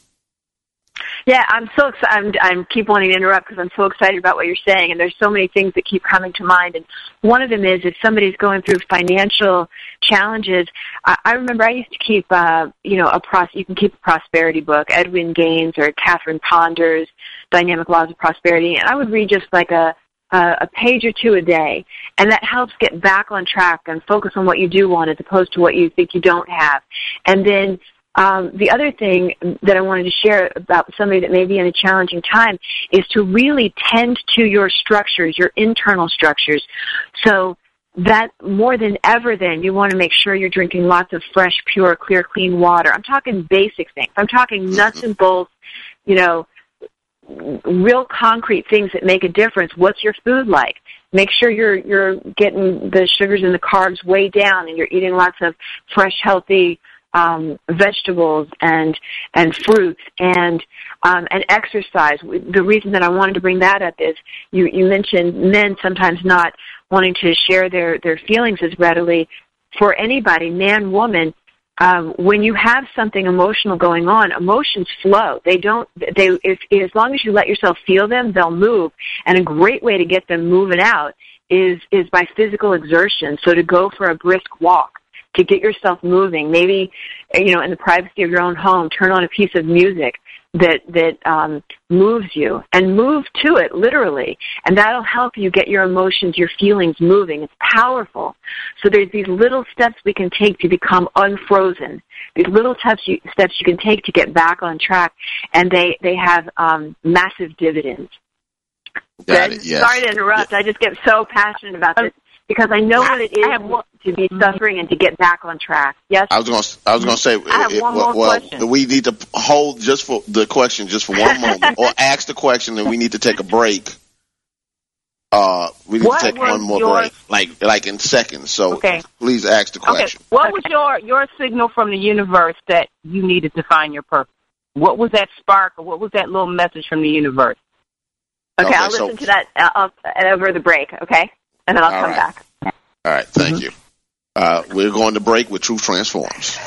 Yeah, I'm so excited. I'm, I'm keep wanting to interrupt because I'm so excited about what you're saying, and there's so many things that keep coming to mind. And one of them is if somebody's going through financial challenges. I, I remember I used to keep, uh, you know, a pros. You can keep a prosperity book, Edwene Gaines or Catherine Ponder's Dynamic Laws of Prosperity, and I would read just like a a page or two a day, and that helps get back on track and focus on what you do want as opposed to what you think you don't have. And then um, the other thing that I wanted to share about somebody that may be in a challenging time is to really tend to your structures, your internal structures. So that more than ever then you want to make sure you're drinking lots of fresh, pure, clear, clean water. I'm talking basic things. I'm talking nuts and bolts, you know, real concrete things that make a difference. What's your food like? Make sure you're you're getting the sugars and the carbs way down, and you're eating lots of fresh, healthy um, vegetables and and fruits and um, and exercise. The reason that I wanted to bring that up is you you mentioned men sometimes not wanting to share their their feelings as readily. For anybody, man, woman, um, when you have something emotional going on, emotions flow. They don't. They if, as long as you let yourself feel them, they'll move. And a great way to get them moving out is is by physical exertion. So to go for a brisk walk, to get yourself moving. Maybe you know in the privacy of your own home, turn on a piece of music that that um, moves you and move to it literally. And that'll help you get your emotions your feelings moving. It's powerful. So there's these little steps we can take to become unfrozen. These little steps you, steps you can take to get back on track. And they they have um, massive dividends. Got it, yes. sorry to interrupt. I just get so passionate about this because I know what it is i have to be suffering and to get back on track. Yes. I was going. To, I was going to say. I have it, one well, more well, question. we need to hold just for the question just for one moment, or ask the question, and we need to take a break. Uh, we need What to take one more your- break, like like in seconds. So Okay. please ask the Okay. question. What was your your signal from the universe that you needed to find your purpose? What was that spark, or what was that little message from the universe? Okay, Okay, I'll so- listen to that uh, over the break. Okay, and then I'll All come right. back. All right, thank you. Uh, we're going to break with Truth Transforms.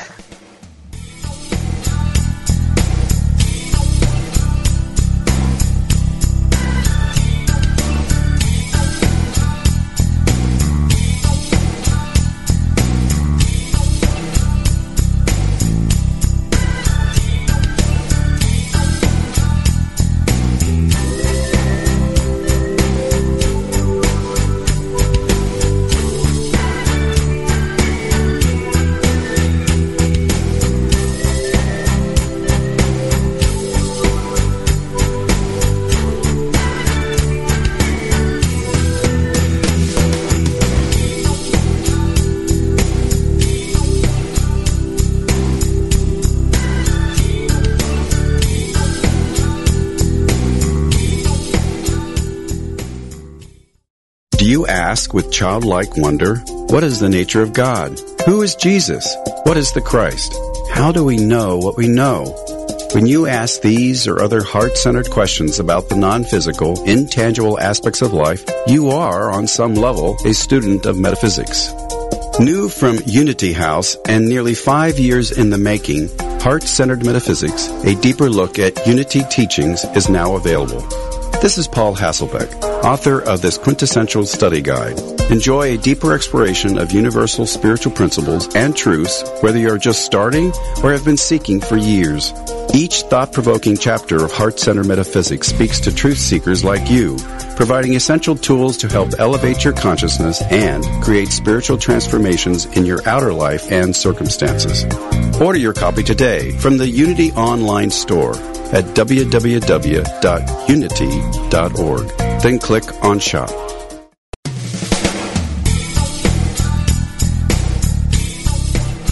You ask with childlike wonder, what is the nature of God? Who is Jesus? What is the Christ? How do we know what we know? When you ask these or other heart-centered questions about the non-physical, intangible aspects of life, you are, on some level, a student of metaphysics. New from Unity House and nearly five years in the making, Heart-Centered Metaphysics, a deeper look at Unity teachings is now available. This is Paul Hasselbeck, author of this quintessential study guide. Enjoy a deeper exploration of universal spiritual principles and truths, whether you're just starting or have been seeking for years. Each thought-provoking chapter of Heart Center Metaphysics speaks to truth seekers like you, providing essential tools to help elevate your consciousness and create spiritual transformations in your outer life and circumstances. Order your copy today from the Unity online store at www.unity.org. Then click on shop.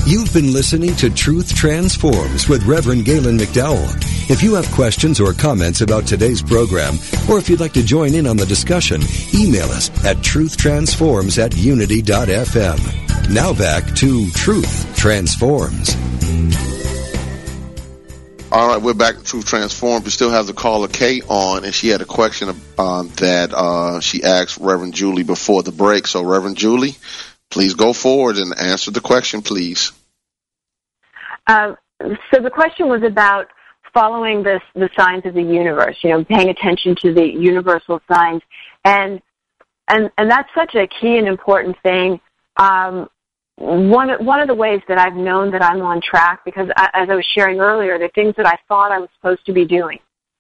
You've been listening to Truth Transforms with Reverend Galen McDowell. If you have questions or comments about today's program, or if you'd like to join in on the discussion, email us at truthtransforms at unity.fm. Now back to Truth Transforms. All right, we're back to Truth Transformed. We still have the caller Kay on, and she had a question um, that uh, she asked Reverend Julie before the break. So, Reverend Julie, please go forward and answer the question, please. Uh, so the question was about following the the signs of the universe. You know, paying attention to the universal signs, and and and that's such a key and important thing. Um, one one of the ways that I've known that I'm on track because I, as I was sharing earlier, the things that I thought I was supposed to be doing,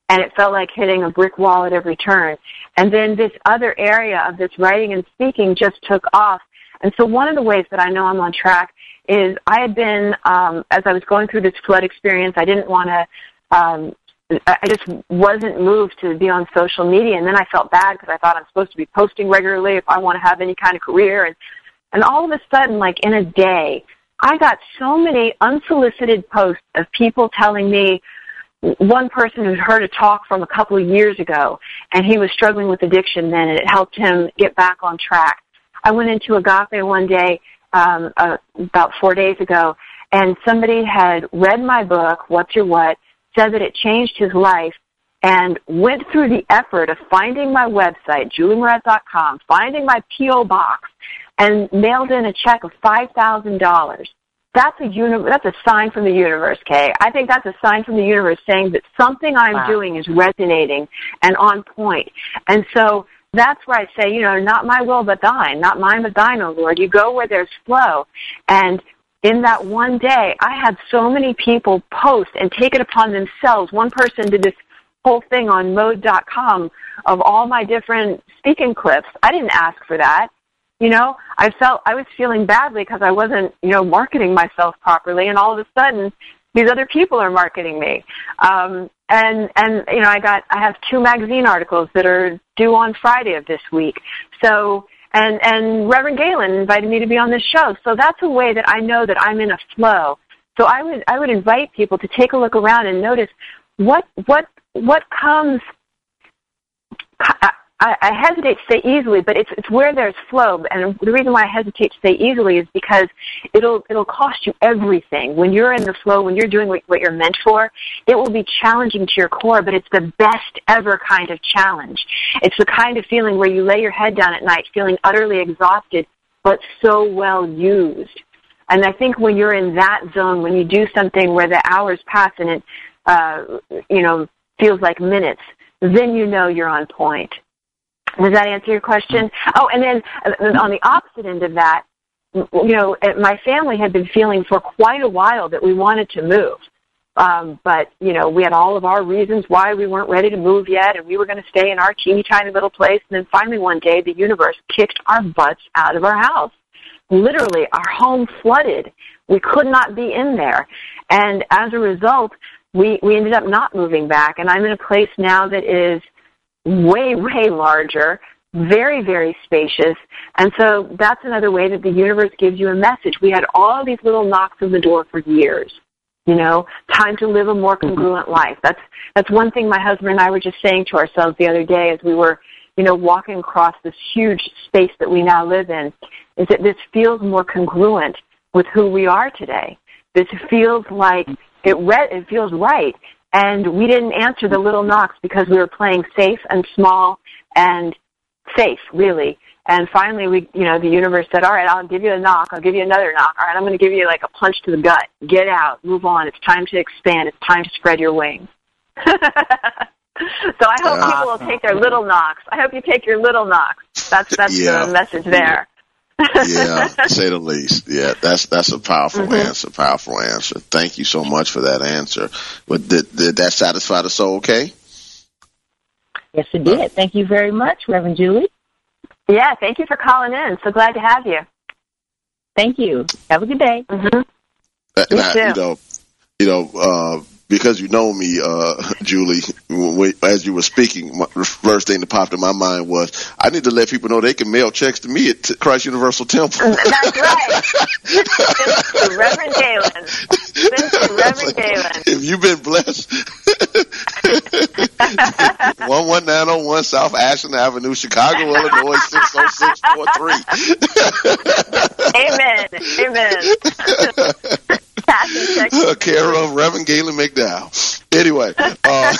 and it felt like hitting a brick wall at every turn. And then this other area of this writing and speaking just took off. And so one of the ways that I know I'm on track is I had been um, as I was going through this flood experience. I didn't want to. Um, I just wasn't moved to be on social media, and then I felt bad because I thought I'm supposed to be posting regularly if I want to have any kind of career, and and all of a sudden, like in a day, I got so many unsolicited posts of people telling me, one person who'd heard a talk from a couple of years ago, and he was struggling with addiction then, and it helped him get back on track. I went into Agape one day um, uh, about four days ago, and somebody had read my book, What's Your What, said that it changed his life, and went through the effort of finding my website, juliemoret.com, finding my P.O. box, and mailed in a check of $5,000 that's a uni- that's a sign from the universe, Kay. I think that's a sign from the universe saying that something I'm wow. doing is resonating and on point. And so that's where I say, you know, not my will but thine, not mine but thine, O Lord. You go where there's flow. And in that one day, I had so many people post and take it upon themselves. One person did this whole thing on mode.com of all my different speaking clips. I didn't ask for that. You know, I felt I was feeling badly because I wasn't, you know, marketing myself properly, and all of a sudden, these other people are marketing me. Um, and and you know, I got I have two magazine articles that are due on Friday of this week. So and and Reverend Galen invited me to be on this show. So that's a way that I know that I'm in a flow. So I would I would invite people to take a look around and notice what what what comes I, I hesitate to say easily, but it's it's where there's flow. And the reason why I hesitate to say easily is because it'll it'll cost you everything. When you're in the flow, when you're doing what, what you're meant for, it will be challenging to your core, but it's the best ever kind of challenge. It's the kind of feeling where you lay your head down at night feeling utterly exhausted, but so well used. And I think when you're in that zone, when you do something where the hours pass and it, uh, you know, feels like minutes, then you know you're on point. Does that answer your question? Oh, and then uh, on the opposite end of that, you know, my family had been feeling for quite a while that we wanted to move. Um, but, you know, we had all of our reasons why we weren't ready to move yet, and we were going to stay in our teeny tiny little place. And then finally one day, the universe kicked our butts out of our house. Literally, our home flooded. We could not be in there. And as a result, we, we ended up not moving back. And I'm in a place now that is way, way larger, very, very spacious. And so that's another way that the universe gives you a message. We had all these little knocks on the door for years. You know, time to live a more mm-hmm. congruent life. That's that's one thing my husband and I were just saying to ourselves the other day as we were, you know, walking across this huge space that we now live in, is that this feels more congruent with who we are today. This feels like it re- it feels right and we didn't answer the little knocks because we were playing safe and small and safe, really. And finally, we, you know, the universe said, all right, I'll give you a knock. I'll give you another knock. All right, I'm going to give you like a punch to the gut. Get out. Move on. It's time to expand. It's time to spread your wings. so I hope people will take their little knocks. I hope you take your little knocks. That's, that's yeah. the message there yeah, say the least. Yeah, that's that's a powerful mm-hmm. answer. Powerful answer. Thank you so much for that answer. But did, did that satisfy the soul? Okay. Yes, it did. Thank you very much, Reverend Julie. Yeah, thank you for calling in. So glad to have you. Thank you. Have a good day. Mm-hmm. Uh, you, you know, you know, uh, because you know me, uh, Julie, as you were speaking, the first thing that popped in my mind was, I need to let people know they can mail checks to me at Christ Universal Temple. That's right. Reverend Galen. Reverend Galen. If you've been blessed, 11901 South Ashland Avenue, Chicago, Illinois, 60643. Amen. Amen. Care of Reverend Galen McDowell. Anyway. Uh,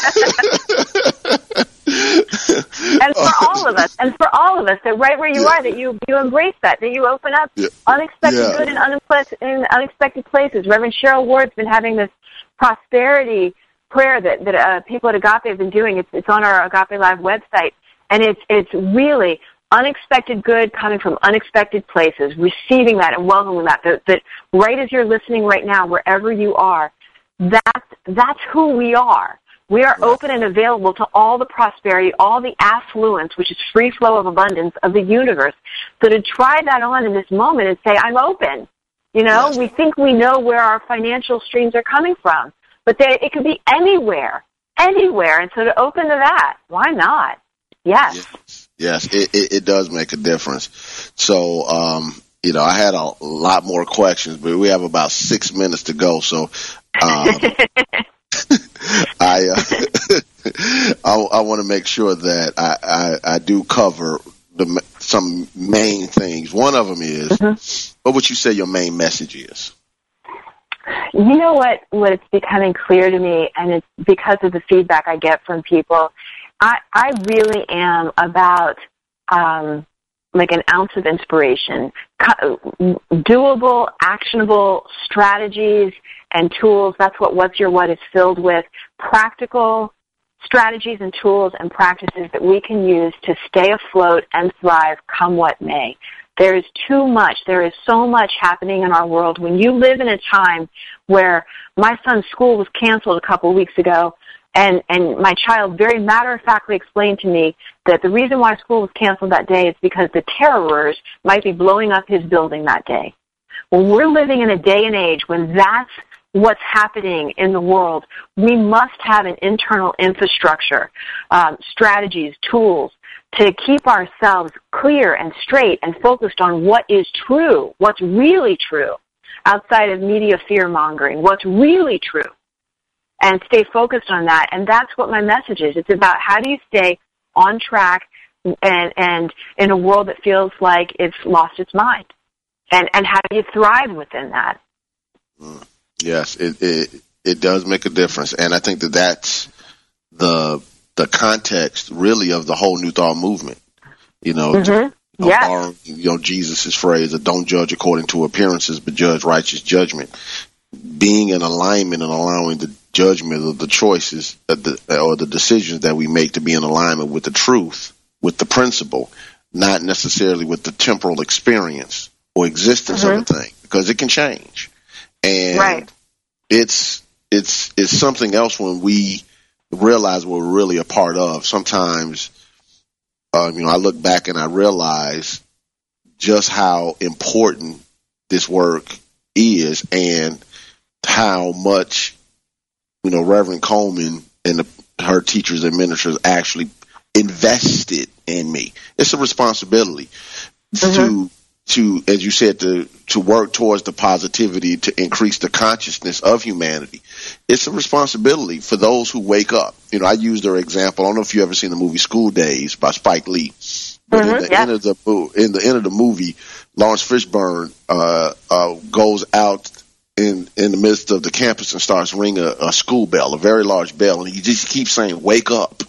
and for all of us, and for all of us, that right where you yeah. are, that you you embrace that, that you open up yeah. unexpected yeah. good in, unexpected, in unexpected places. Reverend Cheryl Ward's been having this prosperity prayer that that uh, people at Agape have been doing. It's it's on our Agape Live website, and it's it's really unexpected good coming from unexpected places, receiving that and welcoming that, that, that right as you're listening right now, wherever you are, that's, that's who we are. We are open and available to all the prosperity, all the affluence, which is free flow of abundance of the universe. So to try that on in this moment and say, I'm open. You know, yes. we think we know where our financial streams are coming from, but they, it could be anywhere, anywhere. And so to open to that, why not? Yes. yes. Yes, it, it, it does make a difference. So, um, you know, I had a lot more questions, but we have about six minutes to go. So, um, I, uh, I, I want to make sure that I, I, I do cover the some main things. One of them is, mm-hmm. what would you say your main message is? You know what? What it's becoming clear to me, and it's because of the feedback I get from people. I I really am about um, like an ounce of inspiration, doable, actionable strategies and tools. That's what What's Your What is filled with. Practical strategies and tools and practices that we can use to stay afloat and thrive come what may. There is too much. There is so much happening in our world. When you live in a time where my son's school was canceled a couple of weeks ago, and, and my child very matter of factly explained to me that the reason why school was canceled that day is because the terrorists might be blowing up his building that day. When we're living in a day and age when that's what's happening in the world, we must have an internal infrastructure, um, strategies, tools to keep ourselves clear and straight and focused on what is true, what's really true, outside of media fear mongering, what's really true and stay focused on that. And that's what my message is. It's about how do you stay on track and, and in a world that feels like it's lost its mind. And, and how do you thrive within that? Mm. Yes, it, it, it does make a difference. And I think that that's the, the context really of the whole New Thought movement. You know, mm-hmm. yeah. you know, Jesus' phrase, of don't judge according to appearances, but judge righteous judgment. Being in alignment and allowing the judgment of the choices the, or the decisions that we make to be in alignment with the truth, with the principle, not necessarily with the temporal experience or existence mm-hmm. of a thing, because it can change. And right. it's it's it's something else when we realize we're really a part of. Sometimes, um, you know, I look back and I realize just how important this work is and how much you know, Reverend Colemon and the, her teachers and ministers actually invested in me. It's a responsibility mm-hmm. to to as you said to to work towards the positivity to increase the consciousness of humanity. It's a responsibility for those who wake up. You know, I use their example. I don't know if you ever seen the movie School Daze by Spike Lee. But mm-hmm, in the yeah. end of the in the end of the movie, Laurence Fishburne uh, uh, goes out in in the midst of the campus and starts ringing a, a school bell, a very large bell, and he just keeps saying, "Wake up,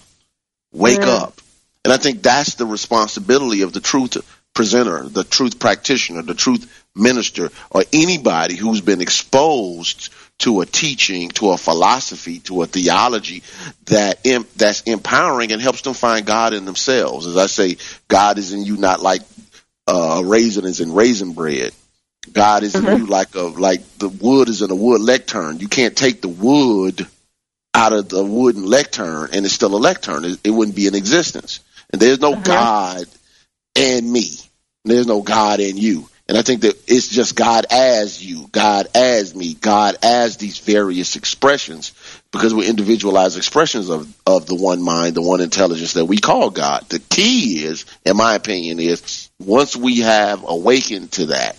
wake mm. up." And I think that's the responsibility of the truth presenter, the truth practitioner, the truth minister, or anybody who's been exposed to a teaching, to a philosophy, to a theology that that's empowering and helps them find God in themselves. As I say, God is in you, not like uh, a raisin is in raisin bread. God is mm-hmm. in you like a like the wood is in a wood lectern. You can't take the wood out of the wooden lectern and it's still a lectern. It, it wouldn't be in existence. And there's no mm-hmm. God and me. There's no God in you. And I think that it's just God as you, God as me, God as these various expressions, because we're individualized expressions of, of the one mind, the one intelligence that we call God. The key is, in my opinion, is once we have awakened to that,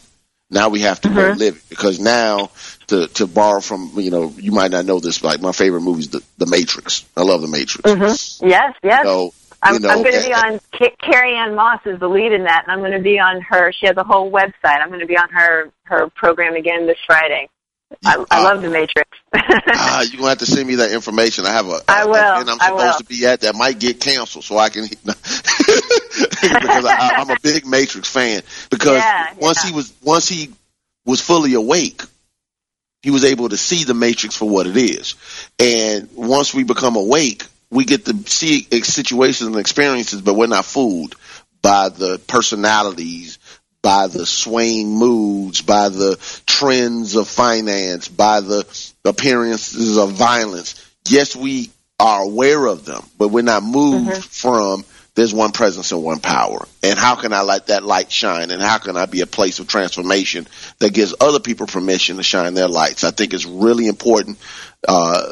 now we have to mm-hmm. go live it because now to to borrow from you know you might not know this like my favorite movie is the the Matrix. I love the Matrix. Mm-hmm. Yes, yes. So, I'm, know, I'm going to be on Carrie Ann Moss is the lead in that, and I'm going to be on her. She has a whole website. I'm going to be on her her program again this Friday. I, I love the Matrix. Uh, you're gonna have to send me that information. I have a. I will. And I'm supposed to be at that might get canceled, so I can. because I, I'm a big Matrix fan. Because yeah, once yeah. he was once he was fully awake, he was able to see the Matrix for what it is. And once we become awake, we get to see situations and experiences, but we're not fooled by the personalities, by the swaying moods, by the trends of finance, by the appearances of violence. Yes, we are aware of them, but we're not moved mm-hmm. from there's one presence and one power. And how can I let that light shine? And how can I be a place of transformation that gives other people permission to shine their lights? I think it's really important uh,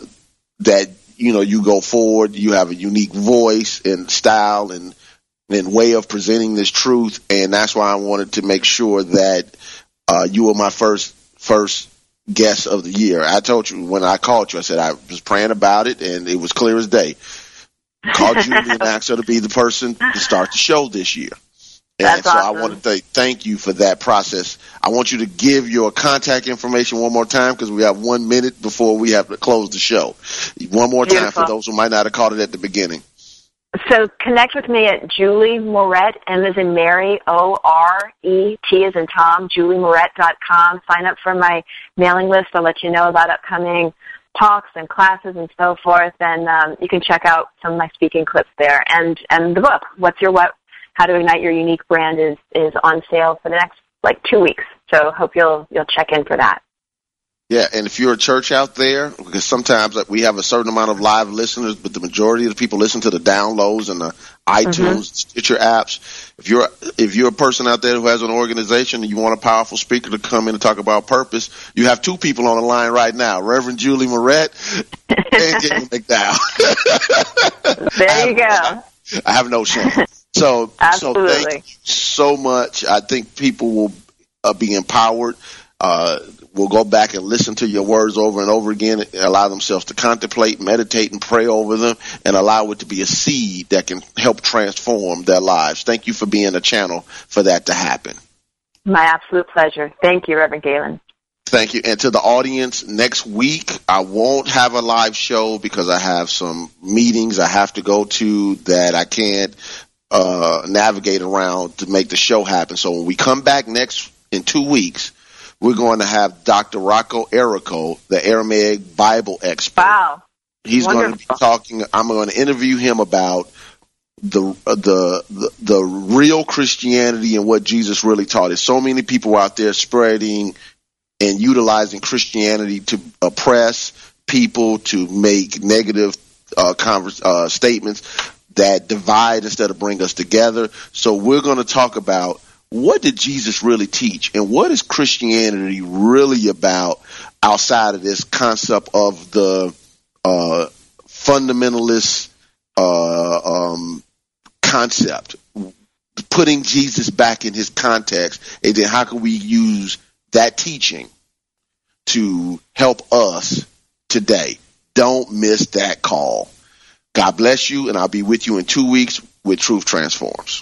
that you know you go forward. You have a unique voice and style and and way of presenting this truth. And that's why I wanted to make sure that uh, you were my first first guest of the year. I told you when I called you, I said I was praying about it, and it was clear as day. Called you and asked her to be the person to start the show this year. And That's so awesome. I want to say thank you for that process. I want you to give your contact information one more time because we have one minute before we have to close the show. One more time for those who might not have caught it at the beginning. So connect with me at Julie Moret, M as in Mary, O R E T as in Tom, juliemoret.com. Sign up for my mailing list. I'll let you know about upcoming talks and classes and so forth. And um, you can check out some of my speaking clips there. And and the book, What's Your What? How to Ignite Your Unique Brand, is is on sale for the next like two weeks. So hope you'll you'll check in for that. Yeah, and if you're a church out there, because sometimes like, we have a certain amount of live listeners, but the majority of the people listen to the downloads and the iTunes, Stitcher apps. If you're if you're a person out there who has an organization and you want a powerful speaker to come in and talk about purpose, you have two people on the line right now: Reverend Julie Moret and Jamie McDowell. There you go. I have no shame. So, so thank you so much. I think people will uh, be empowered. Uh, will go back and listen to your words over and over again, and allow themselves to contemplate, meditate, and pray over them, and allow it to be a seed that can help transform their lives. Thank you for being a channel for that to happen. My absolute pleasure. Thank you, Reverend Galen. Thank you. And to the audience, next week I won't have a live show because I have some meetings I have to go to that I can't uh, navigate around to make the show happen. So when we come back next in two weeks, we're going to have Dr. Rocco Errico, the Aramaic Bible expert. Wow. He's going to be talking. I'm going to interview him about the, uh, the the the real Christianity and what Jesus really taught. There's so many people out there spreading and utilizing Christianity to oppress people, to make negative uh, convers- uh, statements that divide instead of bring us together. So we're going to talk about what did Jesus really teach and what is Christianity really about outside of this concept of the uh, fundamentalist uh, um, concept, putting Jesus back in his context, and then how can we use that teaching to help us today? Don't miss that call. God bless you, and I'll be with you in two weeks with Truth Transforms.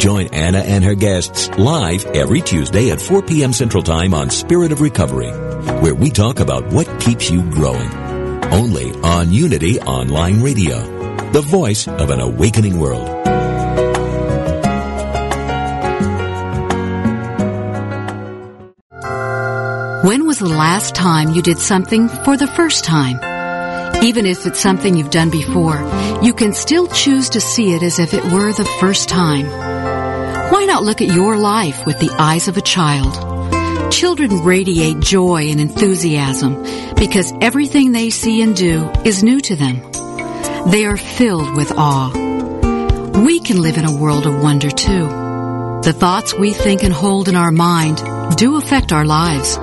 Join Anna and her guests live every Tuesday at 4 p.m. Central Time on Spirit of Recovery, where we talk about what keeps you growing. Only on Unity Online Radio, the voice of an awakening world. When was the last time you did something for the first time? Even if it's something you've done before, you can still choose to see it as if it were the first time. Why not look at your life with the eyes of a child? Children radiate joy and enthusiasm because everything they see and do is new to them. They are filled with awe. We can live in a world of wonder too. The thoughts we think and hold in our mind do affect our lives.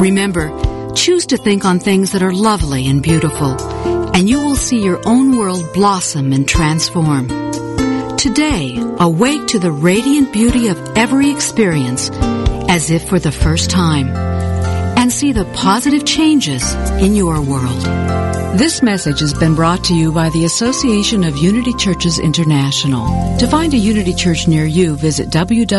Remember, choose to think on things that are lovely and beautiful, and you will see your own world blossom and transform. Today, awake to the radiant beauty of every experience as if for the first time. And see the positive changes in your world. This message has been brought to you by the Association of Unity Churches International. To find a Unity Church near you, visit www.unity.org.